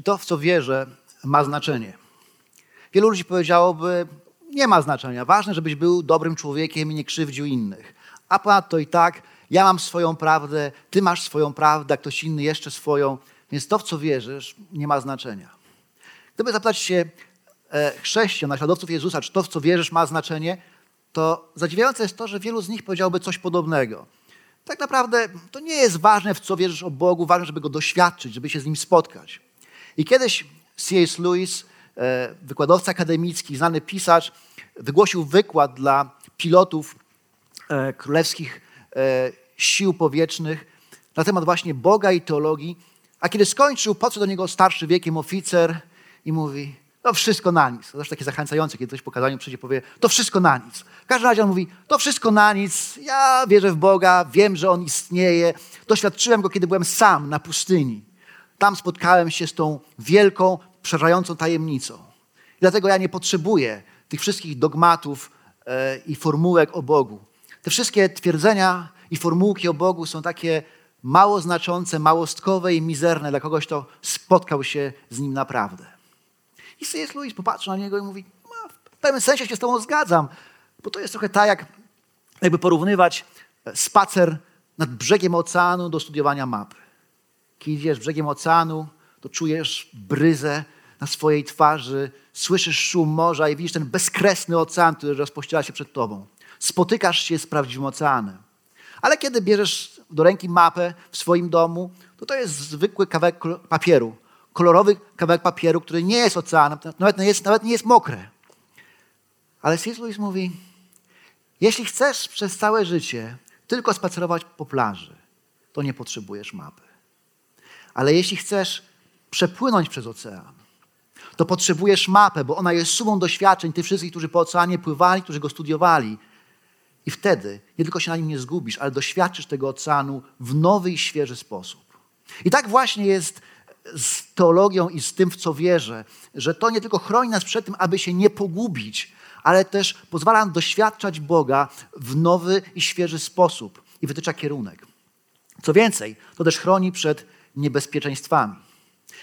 Czy to, w co wierzę, ma znaczenie? Wielu ludzi powiedziałoby, nie ma znaczenia. Ważne, żebyś był dobrym człowiekiem i nie krzywdził innych. A ponadto i tak, ja mam swoją prawdę, ty masz swoją prawdę, a ktoś inny jeszcze swoją. Więc to, w co wierzysz, nie ma znaczenia. Gdyby zapytać się e, chrześcijan, naśladowców Jezusa, czy to, w co wierzysz, ma znaczenie, to zadziwiające jest to, że wielu z nich powiedziałoby coś podobnego. Tak naprawdę to nie jest ważne, w co wierzysz o Bogu, ważne, żeby go doświadczyć, żeby się z nim spotkać. I kiedyś C.S. Lewis, e, wykładowca akademicki, znany pisarz, wygłosił wykład dla pilotów e, królewskich e, sił powietrznych na temat właśnie Boga i teologii. A kiedy skończył, podszedł do niego starszy wiekiem oficer i mówi, to wszystko na nic. To też takie zachęcające, kiedy ktoś po kazaniu przyjdzie powie, to wszystko na nic. W każdym razie on mówi, to wszystko na nic, ja wierzę w Boga, wiem, że On istnieje. Doświadczyłem Go, kiedy byłem sam na pustyni. Tam spotkałem się z tą wielką, przerażającą tajemnicą. I dlatego ja nie potrzebuję tych wszystkich dogmatów e, i formułek o Bogu. Te wszystkie twierdzenia i formułki o Bogu są takie mało znaczące, małostkowe i mizerne dla kogoś, kto spotkał się z Nim naprawdę. I C.S. Lewis popatrzył na niego i mówi, no, w pewnym sensie się z tobą zgadzam, bo to jest trochę tak, jak jakby porównywać spacer nad brzegiem oceanu do studiowania mapy. Kiedy idziesz brzegiem oceanu, to czujesz bryzę na swojej twarzy, słyszysz szum morza i widzisz ten bezkresny ocean, który rozpościera się przed tobą. Spotykasz się z prawdziwym oceanem. Ale kiedy bierzesz do ręki mapę w swoim domu, to to jest zwykły kawałek papieru, kolorowy kawałek papieru, który nie jest oceanem, nawet nie jest, nawet nie jest mokre. Ale C.S. Lewis mówi, jeśli chcesz przez całe życie tylko spacerować po plaży, to nie potrzebujesz mapy. Ale jeśli chcesz przepłynąć przez ocean, to potrzebujesz mapę, bo ona jest sumą doświadczeń tych wszystkich, którzy po oceanie pływali, którzy go studiowali. I wtedy nie tylko się na nim nie zgubisz, ale doświadczysz tego oceanu w nowy i świeży sposób. I tak właśnie jest z teologią i z tym, w co wierzę, że to nie tylko chroni nas przed tym, aby się nie pogubić, ale też pozwala nam doświadczać Boga w nowy i świeży sposób i wytycza kierunek. Co więcej, to też chroni przed niebezpieczeństwami.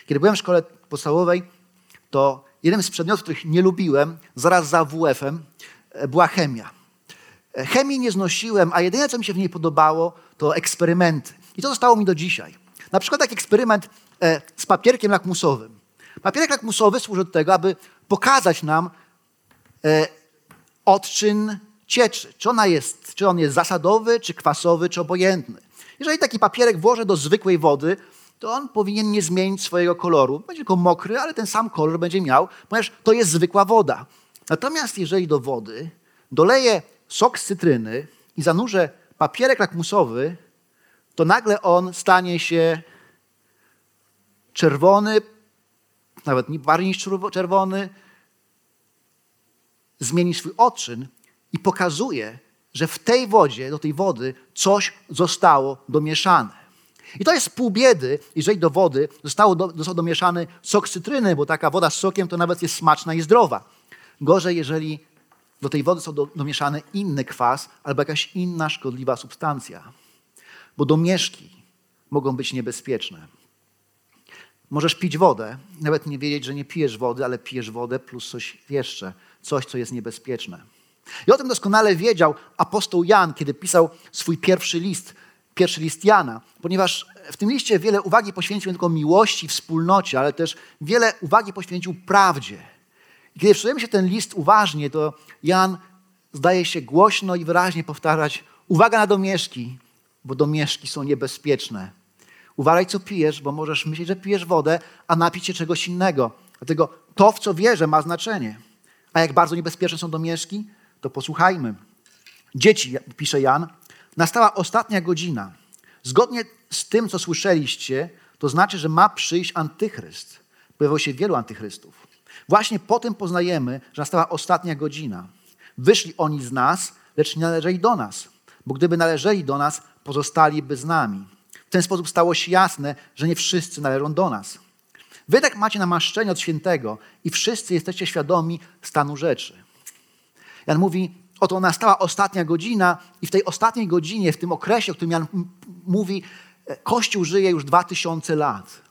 Kiedy byłem w szkole podstawowej, to jeden z przedmiotów, których nie lubiłem, zaraz za WF-em, była chemia. Chemii nie znosiłem, a jedyne, co mi się w niej podobało, to eksperymenty. I to zostało mi do dzisiaj. Na przykład taki eksperyment e, z papierkiem lakmusowym. Papierek lakmusowy służy do tego, aby pokazać nam e, odczyn cieczy. Czy, ona jest, czy on jest zasadowy, czy kwasowy, czy obojętny. Jeżeli taki papierek włożę do zwykłej wody, to on powinien nie zmienić swojego koloru. Będzie tylko mokry, ale ten sam kolor będzie miał, ponieważ to jest zwykła woda. Natomiast jeżeli do wody doleję sok z cytryny i zanurzę papierek lakmusowy, to nagle on stanie się czerwony, nawet bardziej niż czerwony, zmieni swój odczyn i pokazuje, że w tej wodzie, do tej wody coś zostało domieszane. I to jest pół biedy, jeżeli do wody zostało do, został domieszany sok cytryny, bo taka woda z sokiem to nawet jest smaczna i zdrowa. Gorzej, jeżeli do tej wody są do, domieszane inny kwas albo jakaś inna szkodliwa substancja. Bo domieszki mogą być niebezpieczne. Możesz pić wodę, nawet nie wiedzieć, że nie pijesz wody, ale pijesz wodę plus coś jeszcze, coś, co jest niebezpieczne. I o tym doskonale wiedział apostoł Jan, kiedy pisał swój pierwszy list, pierwszy list Jana, ponieważ w tym liście wiele uwagi poświęcił nie tylko miłości, wspólnocie, ale też wiele uwagi poświęcił prawdzie. Kiedy wczytujemy się ten list uważnie, to Jan zdaje się głośno i wyraźnie powtarzać uwaga na domieszki, bo domieszki są niebezpieczne. Uważaj, co pijesz, bo możesz myśleć, że pijesz wodę, a napić się czegoś innego. Dlatego to, w co wierzę, ma znaczenie. A jak bardzo niebezpieczne są domieszki, to posłuchajmy. Dzieci, pisze Jan, nastała ostatnia godzina. Zgodnie z tym, co słyszeliście, to znaczy, że ma przyjść antychryst. Pojawiło się wielu antychrystów. Właśnie po tym poznajemy, że nastała ostatnia godzina. Wyszli oni z nas, lecz nie należeli do nas, bo gdyby należeli do nas, pozostaliby z nami. W ten sposób stało się jasne, że nie wszyscy należą do nas. Wy tak macie namaszczenie od świętego i wszyscy jesteście świadomi stanu rzeczy. Jan mówi, oto nastała ostatnia godzina i w tej ostatniej godzinie, w tym okresie, o którym Jan mówi, e, Kościół żyje już dwa tysiące lat.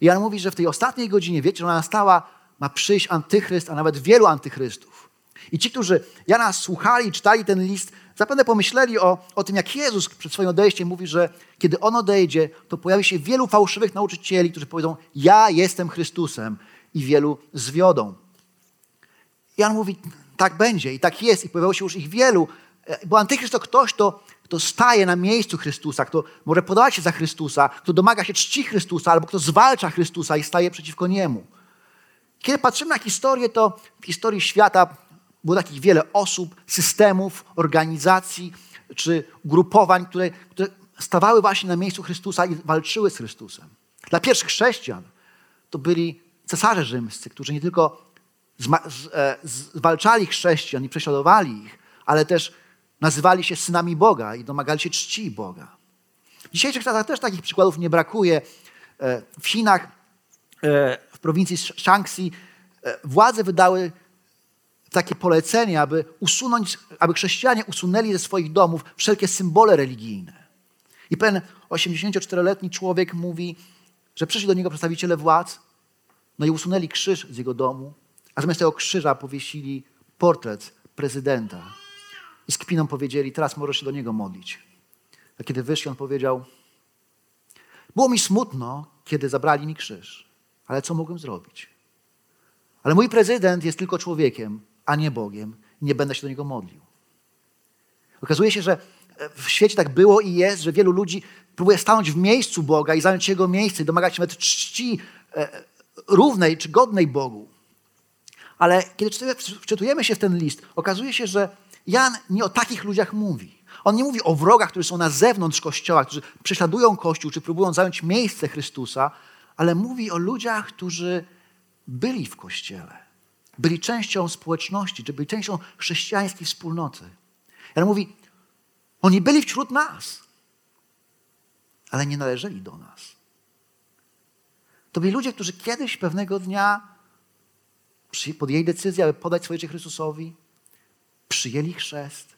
I Jan mówi, że w tej ostatniej godzinie, wiecie, ona nastała, ma przyjść antychryst, a nawet wielu antychrystów. I ci, którzy Jana słuchali, czytali ten list, zapewne pomyśleli o, o tym, jak Jezus przed swoim odejściem mówi, że kiedy On odejdzie, to pojawi się wielu fałszywych nauczycieli, którzy powiedzą, ja jestem Chrystusem i wielu zwiodą. Jan mówi, tak będzie i tak jest i pojawiło się już ich wielu, e, bo antychryst to ktoś, kto, kto staje na miejscu Chrystusa, kto może podawać się za Chrystusa, kto domaga się czci Chrystusa albo kto zwalcza Chrystusa i staje przeciwko Niemu. Kiedy patrzymy na historię, to w historii świata było takich wiele osób, systemów, organizacji czy ugrupowań, które, które stawały właśnie na miejscu Chrystusa i walczyły z Chrystusem. Dla pierwszych chrześcijan to byli cesarze rzymscy, którzy nie tylko zwalczali chrześcijan i prześladowali ich, ale też nazywali się synami Boga i domagali się czci Boga. W dzisiejszych czasach też takich przykładów nie brakuje. E, w Chinach, e, w prowincji Shaanxi, władze wydały takie polecenie, aby usunąć, aby chrześcijanie usunęli ze swoich domów wszelkie symbole religijne. I pewien 84-letni człowiek mówi, że przyszli do niego przedstawiciele władz, no i usunęli krzyż z jego domu, a zamiast tego krzyża powiesili portret prezydenta. I z kpiną powiedzieli, teraz możesz się do niego modlić. A kiedy wyszli, on powiedział, było mi smutno, kiedy zabrali mi krzyż, ale co mogłem zrobić? Ale mój prezydent jest tylko człowiekiem, a nie Bogiem. Nie będę się do niego modlił. Okazuje się, że w świecie tak było i jest, że wielu ludzi próbuje stanąć w miejscu Boga i zająć Jego miejsce i domagać się nawet czci e, równej czy godnej Bogu. Ale kiedy wczytujemy się w ten list, okazuje się, że Jan nie o takich ludziach mówi. On nie mówi o wrogach, którzy są na zewnątrz Kościoła, którzy prześladują Kościół, czy próbują zająć miejsce Chrystusa, ale mówi o ludziach, którzy byli w Kościele byli częścią społeczności, czy byli częścią chrześcijańskiej wspólnoty. Jan mówi, oni byli wśród nas, ale nie należeli do nas. To byli ludzie, którzy kiedyś pewnego dnia podjęli decyzję, aby podać swoje życie Chrystusowi, przyjęli chrzest,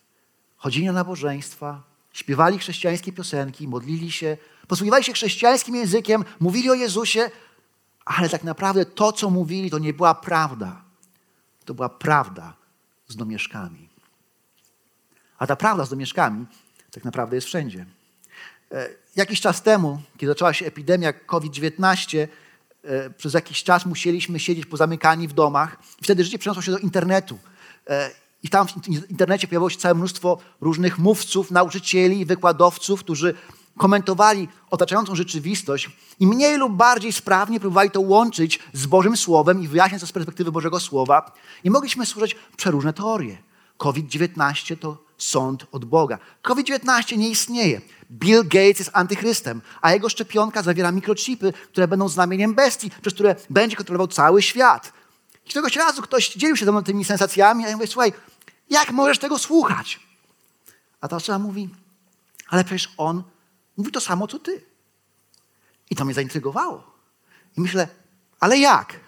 chodzili na nabożeństwa, śpiewali chrześcijańskie piosenki, modlili się, posługiwali się chrześcijańskim językiem, mówili o Jezusie, ale tak naprawdę to, co mówili, to nie była prawda to była prawda z domieszkami. A ta prawda z domieszkami tak naprawdę jest wszędzie. E, jakiś czas temu, kiedy zaczęła się epidemia COVID-19, e, przez jakiś czas musieliśmy siedzieć pozamykani w domach. I wtedy życie przeniosło się do internetu. E, I tam w internecie pojawiło się całe mnóstwo różnych mówców, nauczycieli, wykładowców, którzy komentowali otaczającą rzeczywistość i mniej lub bardziej sprawnie próbowali to łączyć z Bożym Słowem i wyjaśniać to z perspektywy Bożego Słowa. I mogliśmy słyszeć przeróżne teorie. COVID-19 to sąd od Boga. COVID-19 nie istnieje. Bill Gates jest antychrystem, a jego szczepionka zawiera mikrochipy, które będą znamieniem bestii, przez które będzie kontrolował cały świat. I któregoś razu ktoś dzielił się ze mną tymi sensacjami, a ja mówię, słuchaj, jak możesz tego słuchać? A ta osoba mówi, ale przecież on Mówi to samo, co ty. I to mnie zaintrygowało. I myślę, ale jak?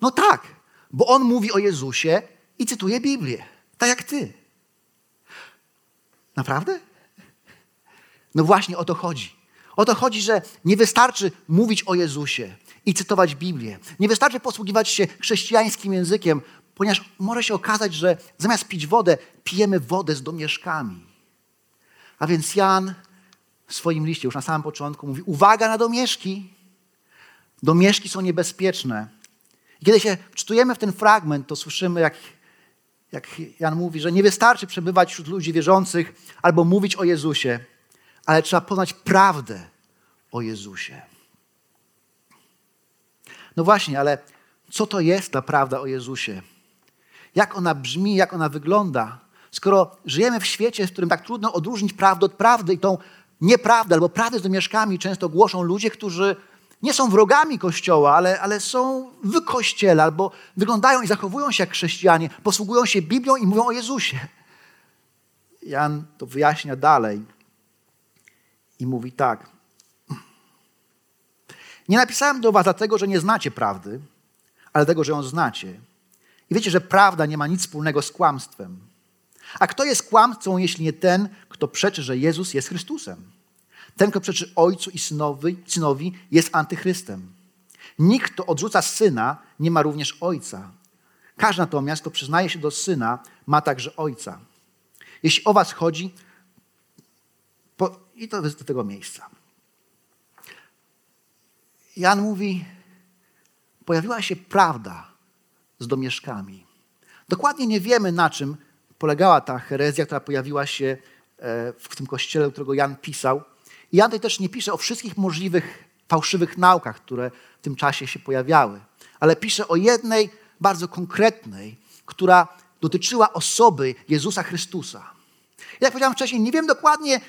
No tak, bo on mówi o Jezusie i cytuje Biblię, tak jak ty. Naprawdę? No właśnie o to chodzi. O to chodzi, że nie wystarczy mówić o Jezusie i cytować Biblię. Nie wystarczy posługiwać się chrześcijańskim językiem, ponieważ może się okazać, że zamiast pić wodę, pijemy wodę z domieszkami. A więc Jan w swoim liście, już na samym początku, mówi: Uwaga na domieszki. Domieszki są niebezpieczne. I kiedy się wczytujemy w ten fragment, to słyszymy, jak, jak Jan mówi, że nie wystarczy przebywać wśród ludzi wierzących albo mówić o Jezusie, ale trzeba poznać prawdę o Jezusie. No właśnie, ale co to jest ta prawda o Jezusie? Jak ona brzmi, jak ona wygląda? Skoro żyjemy w świecie, w którym tak trudno odróżnić prawdę od prawdy i tą nieprawdę albo prawdę z domieszkami często głoszą ludzie, którzy nie są wrogami Kościoła, ale, ale są w Kościele albo wyglądają i zachowują się jak chrześcijanie, posługują się Biblią i mówią o Jezusie. Jan to wyjaśnia dalej i mówi tak. Nie napisałem do was dlatego, że nie znacie prawdy, ale dlatego, że ją znacie. I wiecie, że prawda nie ma nic wspólnego z kłamstwem. A kto jest kłamcą, jeśli nie ten, kto przeczy, że Jezus jest Chrystusem? Ten, kto przeczy Ojcu i synowi, synowi jest antychrystem. Nikt, kto odrzuca Syna, nie ma również Ojca. Każdy natomiast, kto przyznaje się do Syna, ma także Ojca. Jeśli o was chodzi, po, i to jest do tego miejsca. Jan mówi, pojawiła się prawda z domieszkami. Dokładnie nie wiemy, na czym polegała ta herezja, która pojawiła się e, w tym kościele, którego Jan pisał. Jan tutaj też nie pisze o wszystkich możliwych fałszywych naukach, które w tym czasie się pojawiały, ale pisze o jednej bardzo konkretnej, która dotyczyła osoby Jezusa Chrystusa. Jak powiedziałem wcześniej, nie wiem dokładnie,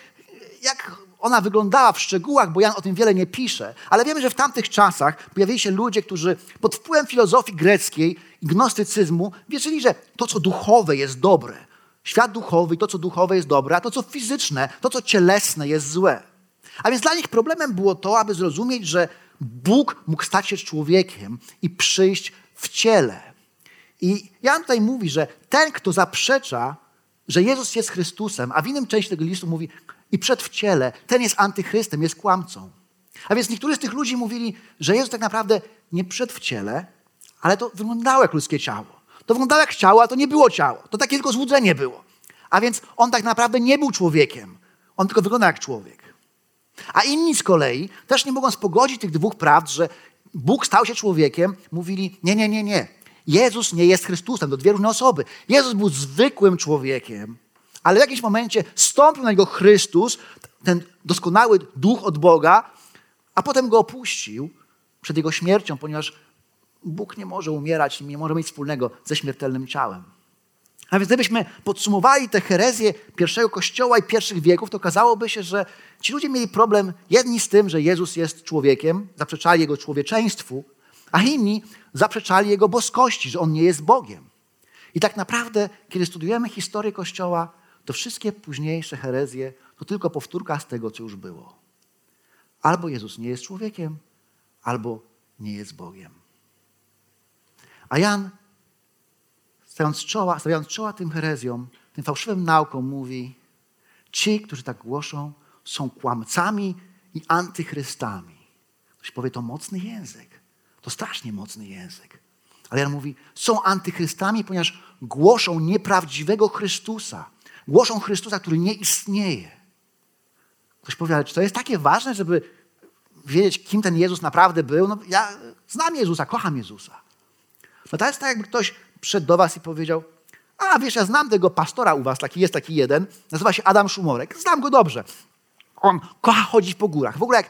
jak ona wyglądała w szczegółach, bo Jan o tym wiele nie pisze, ale wiemy, że w tamtych czasach pojawili się ludzie, którzy pod wpływem filozofii greckiej i gnostycyzmu wierzyli, że to, co duchowe jest dobre. Świat duchowy, to, co duchowe jest dobre, a to, co fizyczne, to, co cielesne jest złe. A więc dla nich problemem było to, aby zrozumieć, że Bóg mógł stać się człowiekiem i przyjść w ciele. I Jan tutaj mówi, że ten, kto zaprzecza, że Jezus jest Chrystusem, a w innym części tego listu mówi, i przed w ciele, ten jest antychrystem, jest kłamcą. A więc niektórzy z tych ludzi mówili, że Jezus tak naprawdę nie przed w ciele, ale to wyglądało jak ludzkie ciało. To wyglądało jak ciało, a to nie było ciało. To takie tylko złudzenie było. A więc on tak naprawdę nie był człowiekiem. On tylko wyglądał jak człowiek. A inni z kolei, też nie mogąc pogodzić tych dwóch prawd, że Bóg stał się człowiekiem, mówili: Nie, nie, nie, nie. Jezus nie jest Chrystusem, to dwie różne osoby. Jezus był zwykłym człowiekiem, ale w jakimś momencie stąpił na niego Chrystus, ten doskonały duch od Boga, a potem go opuścił przed jego śmiercią, ponieważ Bóg nie może umierać, nie może mieć wspólnego ze śmiertelnym ciałem. A więc gdybyśmy podsumowali te herezje pierwszego kościoła i pierwszych wieków, to okazałoby się, że ci ludzie mieli problem jedni z tym, że Jezus jest człowiekiem, zaprzeczali Jego człowieczeństwu, a inni zaprzeczali Jego boskości, że On nie jest Bogiem. I tak naprawdę, kiedy studujemy historię Kościoła, to wszystkie późniejsze herezje to tylko powtórka z tego, co już było. Albo Jezus nie jest człowiekiem, albo nie jest Bogiem. A Jan, stawiając czoła, stawiając czoła tym herezjom, tym fałszywym naukom, mówi: Ci, którzy tak głoszą, są kłamcami i antychrystami. Ktoś powie, to mocny język. To strasznie mocny język. Ale Jan mówi, są antychrystami, ponieważ głoszą nieprawdziwego Chrystusa. Głoszą Chrystusa, który nie istnieje. Ktoś powie, ale czy to jest takie ważne, żeby wiedzieć, kim ten Jezus naprawdę był? No, ja znam Jezusa, kocham Jezusa. No to jest tak, jakby ktoś przyszedł do was i powiedział, a wiesz, ja znam tego pastora u was, taki jest taki jeden, nazywa się Adam Szumorek, znam go dobrze. On kocha chodzić po górach. W ogóle jak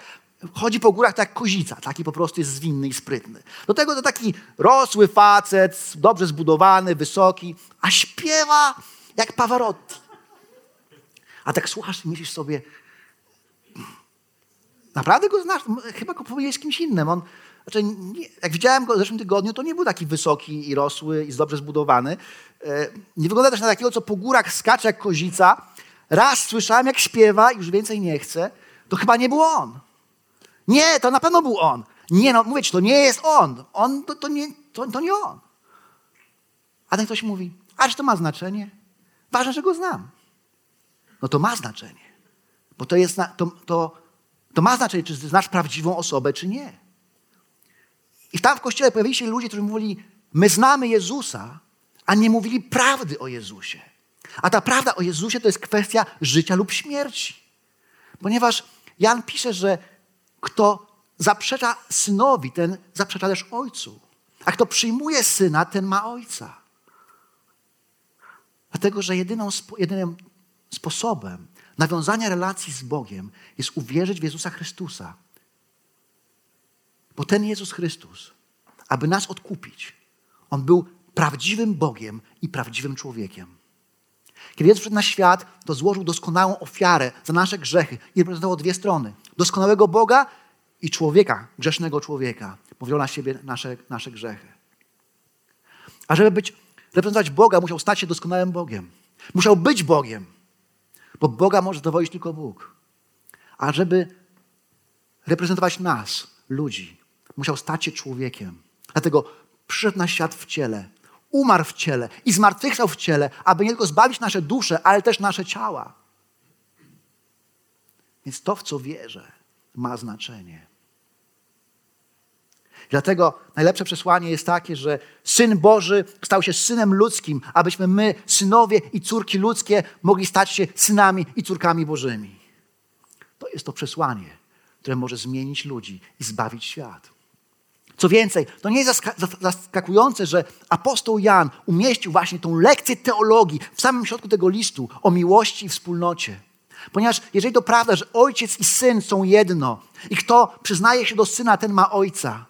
chodzi po górach, to jak kozica, taki po prostu jest zwinny i sprytny. Do tego to taki rosły facet, dobrze zbudowany, wysoki, a śpiewa jak Pavarotti. A tak słuchasz i myślisz sobie, naprawdę go znasz? Chyba go powiedziałeś kimś innym. On, znaczy, nie, jak widziałem go w zeszłym tygodniu, to nie był taki wysoki i rosły i dobrze zbudowany. E, nie wygląda też na takiego, co po górach skacze jak kozica. Raz słyszałem, jak śpiewa i już więcej nie chcę. To chyba nie był on. Nie, to na pewno był on. Nie, no mówię ci, to nie jest on. On to, to, nie, to, to nie on. A ten ktoś mówi, a czy to ma znaczenie? Ważne, że go znam. No to ma znaczenie. Bo to, jest, to, to, to ma znaczenie, czy znasz prawdziwą osobę, czy nie. I tam w kościele pojawili się ludzie, którzy mówili, my znamy Jezusa, a nie mówili prawdy o Jezusie. A ta prawda o Jezusie to jest kwestia życia lub śmierci. Ponieważ Jan pisze, że kto zaprzecza synowi, ten zaprzecza też ojcu. A kto przyjmuje syna, ten ma ojca. Dlatego, że jedyną, jedynym sposobem nawiązania relacji z Bogiem jest uwierzyć w Jezusa Chrystusa. Bo ten Jezus Chrystus, aby nas odkupić, on był prawdziwym Bogiem i prawdziwym człowiekiem. Kiedy Jezus przyszedł na świat, to złożył doskonałą ofiarę za nasze grzechy i reprezentował dwie strony. Doskonałego Boga i człowieka, grzesznego człowieka. Bo wziął na siebie nasze, nasze grzechy. A żeby być, reprezentować Boga, musiał stać się doskonałym Bogiem. Musiał być Bogiem. Bo Boga może zadowoić tylko Bóg. A żeby reprezentować nas, ludzi, musiał stać się człowiekiem. Dlatego przyszedł na świat w ciele, umarł w ciele i zmartwychwstał w ciele, aby nie tylko zbawić nasze dusze, ale też nasze ciała. Więc to, w co wierzę, ma znaczenie. Dlatego najlepsze przesłanie jest takie, że Syn Boży stał się Synem ludzkim, abyśmy my, synowie i córki ludzkie, mogli stać się synami i córkami Bożymi. To jest to przesłanie, które może zmienić ludzi i zbawić świat. Co więcej, to nie jest zaskakujące, że apostoł Jan umieścił właśnie tą lekcję teologii w samym środku tego listu o miłości i wspólnocie. Ponieważ jeżeli to prawda, że ojciec i syn są jedno i kto przyznaje się do syna, ten ma ojca,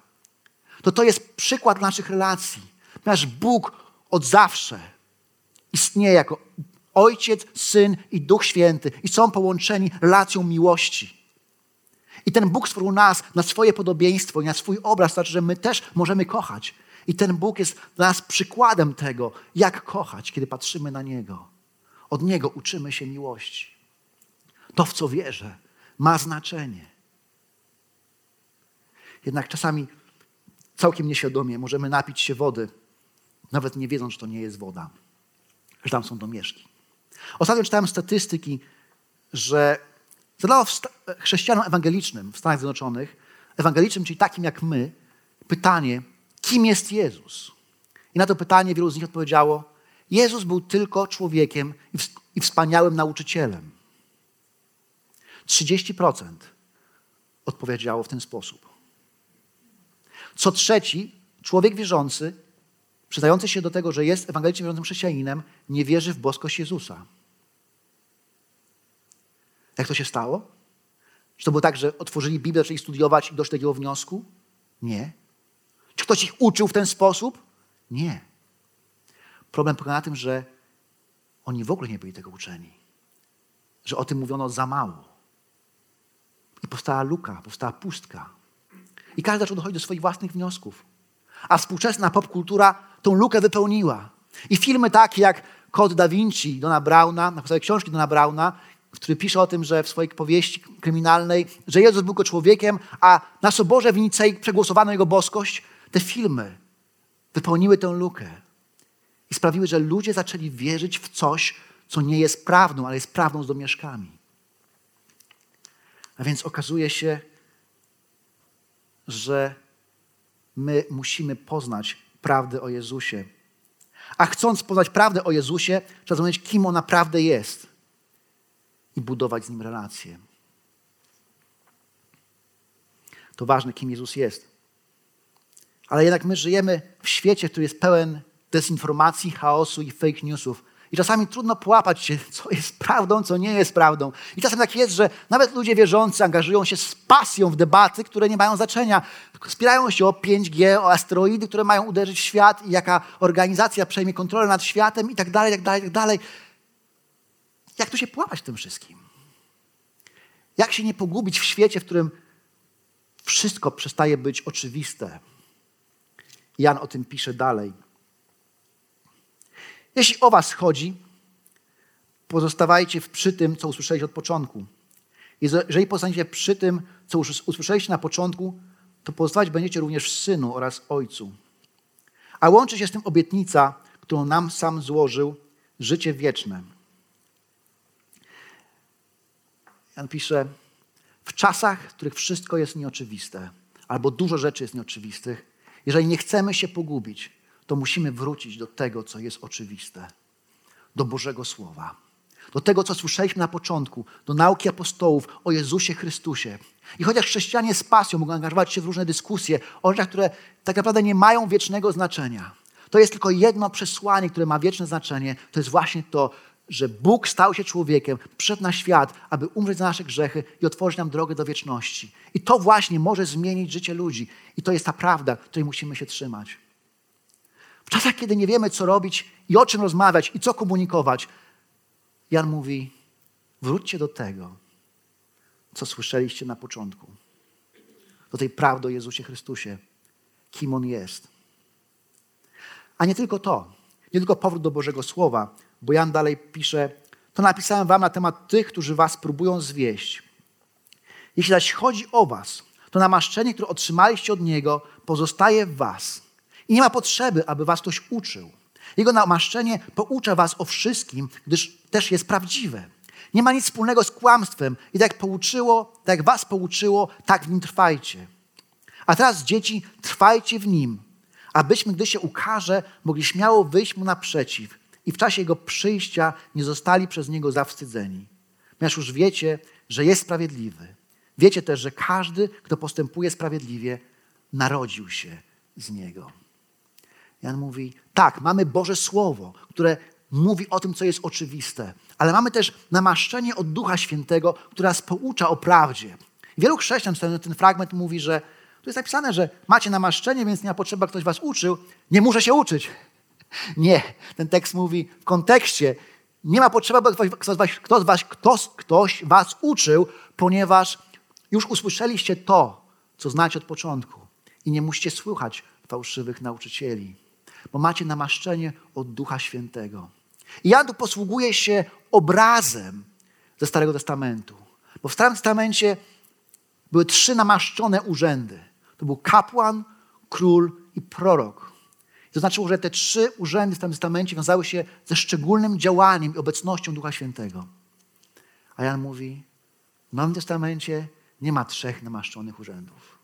to to jest przykład naszych relacji. Ponieważ Bóg od zawsze istnieje jako ojciec, syn i duch święty i są połączeni relacją miłości. I ten Bóg stworzył nas na swoje podobieństwo i na swój obraz, znaczy, że my też możemy kochać. I ten Bóg jest dla nas przykładem tego, jak kochać, kiedy patrzymy na Niego. Od Niego uczymy się miłości. To, w co wierzę, ma znaczenie. Jednak czasami całkiem nieświadomie możemy napić się wody, nawet nie wiedząc, że to nie jest woda, że tam są domieszki. Ostatnio czytałem statystyki, że zadano chrześcijanom ewangelicznym w Stanach Zjednoczonych, ewangelicznym, czyli takim jak my, pytanie, kim jest Jezus? I na to pytanie wielu z nich odpowiedziało, Jezus był tylko człowiekiem i wspaniałym nauczycielem. 30% odpowiedziało w ten sposób. Co trzeci, człowiek wierzący, przyznający się do tego, że jest ewangelicznie wierzącym chrześcijaninem, nie wierzy w boskość Jezusa. Jak to się stało? Czy to było tak, że otworzyli Biblię, zaczęli studiować i doszli do takiego wniosku? Nie. Czy ktoś ich uczył w ten sposób? Nie. Problem polega na tym, że oni w ogóle nie byli tego uczeni. Że o tym mówiono za mało. I powstała luka, powstała pustka. I każdy zaczął dochodzić do swoich własnych wniosków. A współczesna popkultura tą lukę wypełniła. I filmy takie jak Kod Da Vinci Dona Brauna, na podstawie książki Dona Brauna, który pisze o tym, że w swojej powieści kryminalnej, że Jezus był go człowiekiem, a na Soborze w Nicei przegłosowano jego boskość. Te filmy wypełniły tę lukę i sprawiły, że ludzie zaczęli wierzyć w coś, co nie jest prawdą, ale jest prawdą z domieszkami. A więc okazuje się, że my musimy poznać prawdę o Jezusie. A chcąc poznać prawdę o Jezusie, trzeba zrozumieć, kim on naprawdę jest i budować z nim relacje. To ważne, kim Jezus jest. Ale jednak my żyjemy w świecie, który jest pełen dezinformacji, chaosu i fake newsów. I czasami trudno połapać się, co jest prawdą, co nie jest prawdą. I czasem tak jest, że nawet ludzie wierzący angażują się z pasją w debaty, które nie mają znaczenia. Spierają się o 5G, o asteroidy, które mają uderzyć w świat i jaka organizacja przejmie kontrolę nad światem i tak dalej, tak dalej, tak dalej. Jak tu się połapać w tym wszystkim? Jak się nie pogubić w świecie, w którym wszystko przestaje być oczywiste? Jan o tym pisze dalej. Jeśli o was chodzi, pozostawajcie przy tym, co usłyszeliście od początku. Jeżeli pozostaniecie przy tym, co usłyszeliście na początku, to pozostawać będziecie również w Synu oraz Ojcu. A łączy się z tym obietnica, którą nam sam złożył, życie wieczne. Jan pisze, w czasach, w których wszystko jest nieoczywiste, albo dużo rzeczy jest nieoczywistych, jeżeli nie chcemy się pogubić, to musimy wrócić do tego, co jest oczywiste, do Bożego Słowa, do tego, co słyszeliśmy na początku, do nauki apostołów o Jezusie Chrystusie. I chociaż chrześcijanie z pasją mogą angażować się w różne dyskusje o rzeczach, które tak naprawdę nie mają wiecznego znaczenia, to jest tylko jedno przesłanie, które ma wieczne znaczenie. To jest właśnie to, że Bóg stał się człowiekiem, przyszedł na świat, aby umrzeć za nasze grzechy i otworzyć nam drogę do wieczności. I to właśnie może zmienić życie ludzi. I to jest ta prawda, której musimy się trzymać. W czasach, kiedy nie wiemy, co robić i o czym rozmawiać i co komunikować, Jan mówi: wróćcie do tego, co słyszeliście na początku. Do tej prawdy o Jezusie Chrystusie, kim On jest. A nie tylko to, nie tylko powrót do Bożego Słowa, bo Jan dalej pisze: To napisałem wam na temat tych, którzy was próbują zwieść. Jeśli zaś chodzi o was, to namaszczenie, które otrzymaliście od Niego, pozostaje w was. I nie ma potrzeby, aby was ktoś uczył. Jego namaszczenie poucza was o wszystkim, gdyż też jest prawdziwe. Nie ma nic wspólnego z kłamstwem i tak jak pouczyło, tak jak was pouczyło, tak w nim trwajcie. A teraz, dzieci, trwajcie w nim, abyśmy, gdy się ukaże, mogli śmiało wyjść mu naprzeciw i w czasie jego przyjścia nie zostali przez niego zawstydzeni. Ponieważ już wiecie, że jest sprawiedliwy. Wiecie też, że każdy, kto postępuje sprawiedliwie, narodził się z niego. Jan mówi: tak, mamy Boże Słowo, które mówi o tym, co jest oczywiste, ale mamy też namaszczenie od Ducha Świętego, które nas poucza o prawdzie. Wielu chrześcijan, ten, ten fragment mówi, że tu jest napisane, że macie namaszczenie, więc nie ma potrzeby, ktoś was uczył. Nie muszę się uczyć. Nie, ten tekst mówi w kontekście, nie ma potrzeby, aby ktoś, was, ktoś, was, ktoś, ktoś was uczył, ponieważ już usłyszeliście to, co znacie od początku i nie musicie słuchać fałszywych nauczycieli bo macie namaszczenie od Ducha Świętego. I Jan tu posługuje się obrazem ze Starego Testamentu. Bo w Starym Testamencie były trzy namaszczone urzędy. To był kapłan, król i prorok. To znaczyło, że te trzy urzędy w Starym Testamencie wiązały się ze szczególnym działaniem i obecnością Ducha Świętego. A Jan mówi, w Nowym Testamencie nie ma trzech namaszczonych urzędów.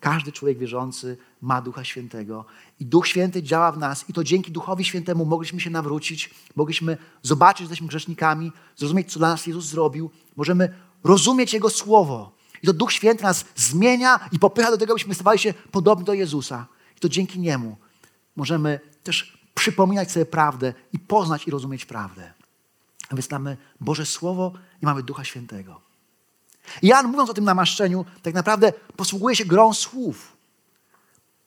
Każdy człowiek wierzący ma Ducha Świętego i Duch Święty działa w nas i to dzięki Duchowi Świętemu mogliśmy się nawrócić, mogliśmy zobaczyć, że jesteśmy grzesznikami, zrozumieć, co dla nas Jezus zrobił, możemy rozumieć Jego Słowo. I to Duch Święty nas zmienia i popycha do tego, byśmy stawali się podobni do Jezusa. I to dzięki Niemu możemy też przypominać sobie prawdę i poznać i rozumieć prawdę. A więc mamy Boże Słowo i mamy Ducha Świętego. Jan, mówiąc o tym namaszczeniu, tak naprawdę posługuje się grą słów.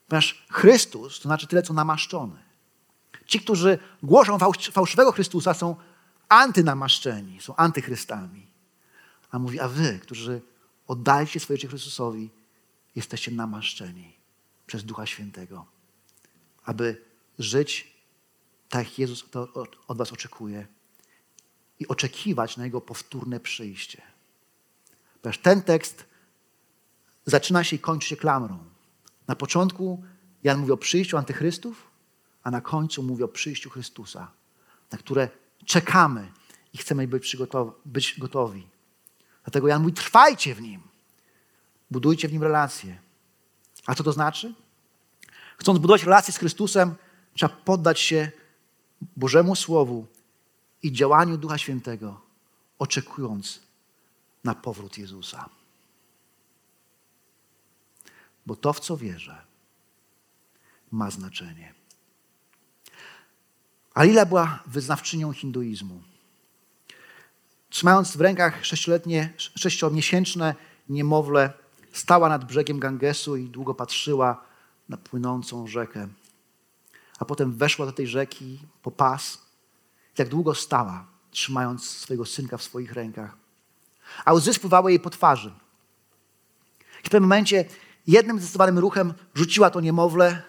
Ponieważ Chrystus to znaczy tyle, co namaszczony. Ci, którzy głoszą fałszywego Chrystusa, są antynamaszczeni, są antychrystami. A mówi, a wy, którzy oddajcie swoje życie Chrystusowi, jesteście namaszczeni przez Ducha Świętego, aby żyć tak, jak Jezus to od was oczekuje i oczekiwać na Jego powtórne przyjście. Ponieważ ten tekst zaczyna się i kończy się klamrą. Na początku Jan mówi o przyjściu antychrystów, a na końcu mówi o przyjściu Chrystusa, na które czekamy i chcemy być, być gotowi. Dlatego Jan mówi, trwajcie w nim. Budujcie w nim relacje. A co to znaczy? Chcąc budować relacje z Chrystusem, trzeba poddać się Bożemu Słowu i działaniu Ducha Świętego, oczekując na powrót Jezusa. Bo to, w co wierzę, ma znaczenie. Alila była wyznawczynią hinduizmu. Trzymając w rękach sześcioletnie, sześciomiesięczne niemowlę, stała nad brzegiem Gangesu i długo patrzyła na płynącą rzekę. A potem weszła do tej rzeki po pas. I tak długo stała, trzymając swojego synka w swoich rękach a łzy spływały jej po twarzy. W pewnym momencie jednym zdecydowanym ruchem rzuciła to niemowlę,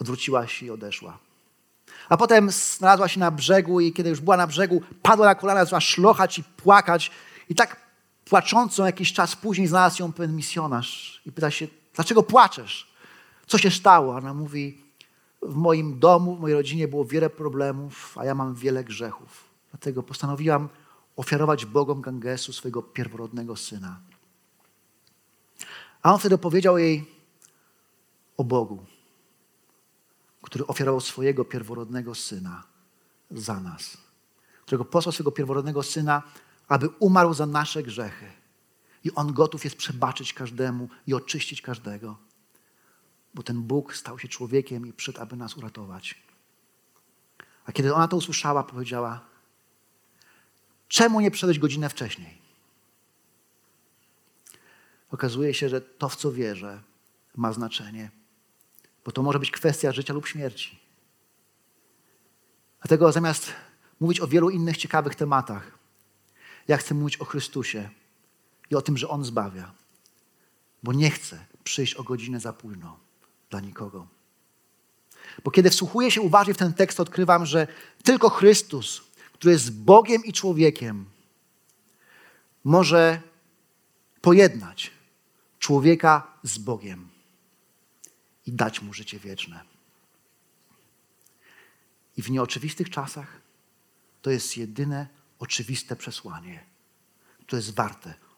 odwróciła się i odeszła. A potem znalazła się na brzegu i kiedy już była na brzegu, padła na kolana, zaczęła szlochać i płakać. I tak płaczącą jakiś czas później znalazł ją pewien misjonarz i pyta się, dlaczego płaczesz? Co się stało? Ona mówi, w moim domu, w mojej rodzinie było wiele problemów, a ja mam wiele grzechów. Dlatego postanowiłam ofiarować Bogom Gangesu swojego pierworodnego syna. A on wtedy opowiedział jej o Bogu, który ofiarował swojego pierworodnego syna za nas, którego posłał swojego pierworodnego syna, aby umarł za nasze grzechy. I on gotów jest przebaczyć każdemu i oczyścić każdego, bo ten Bóg stał się człowiekiem i przyszedł, aby nas uratować. A kiedy ona to usłyszała, powiedziała: Czemu nie przyszedłeś godzinę wcześniej? Okazuje się, że to, w co wierzę, ma znaczenie, bo to może być kwestia życia lub śmierci. Dlatego zamiast mówić o wielu innych ciekawych tematach. Ja chcę mówić o Chrystusie i o tym, że On zbawia, bo nie chcę przyjść o godzinę za późno dla nikogo. Bo kiedy wsłuchuję się uważnie w ten tekst, odkrywam, że tylko Chrystus, który jest Bogiem i człowiekiem, może pojednać człowieka z Bogiem i dać mu życie wieczne. I w nieoczywistych czasach to jest jedyne oczywiste przesłanie, które jest warte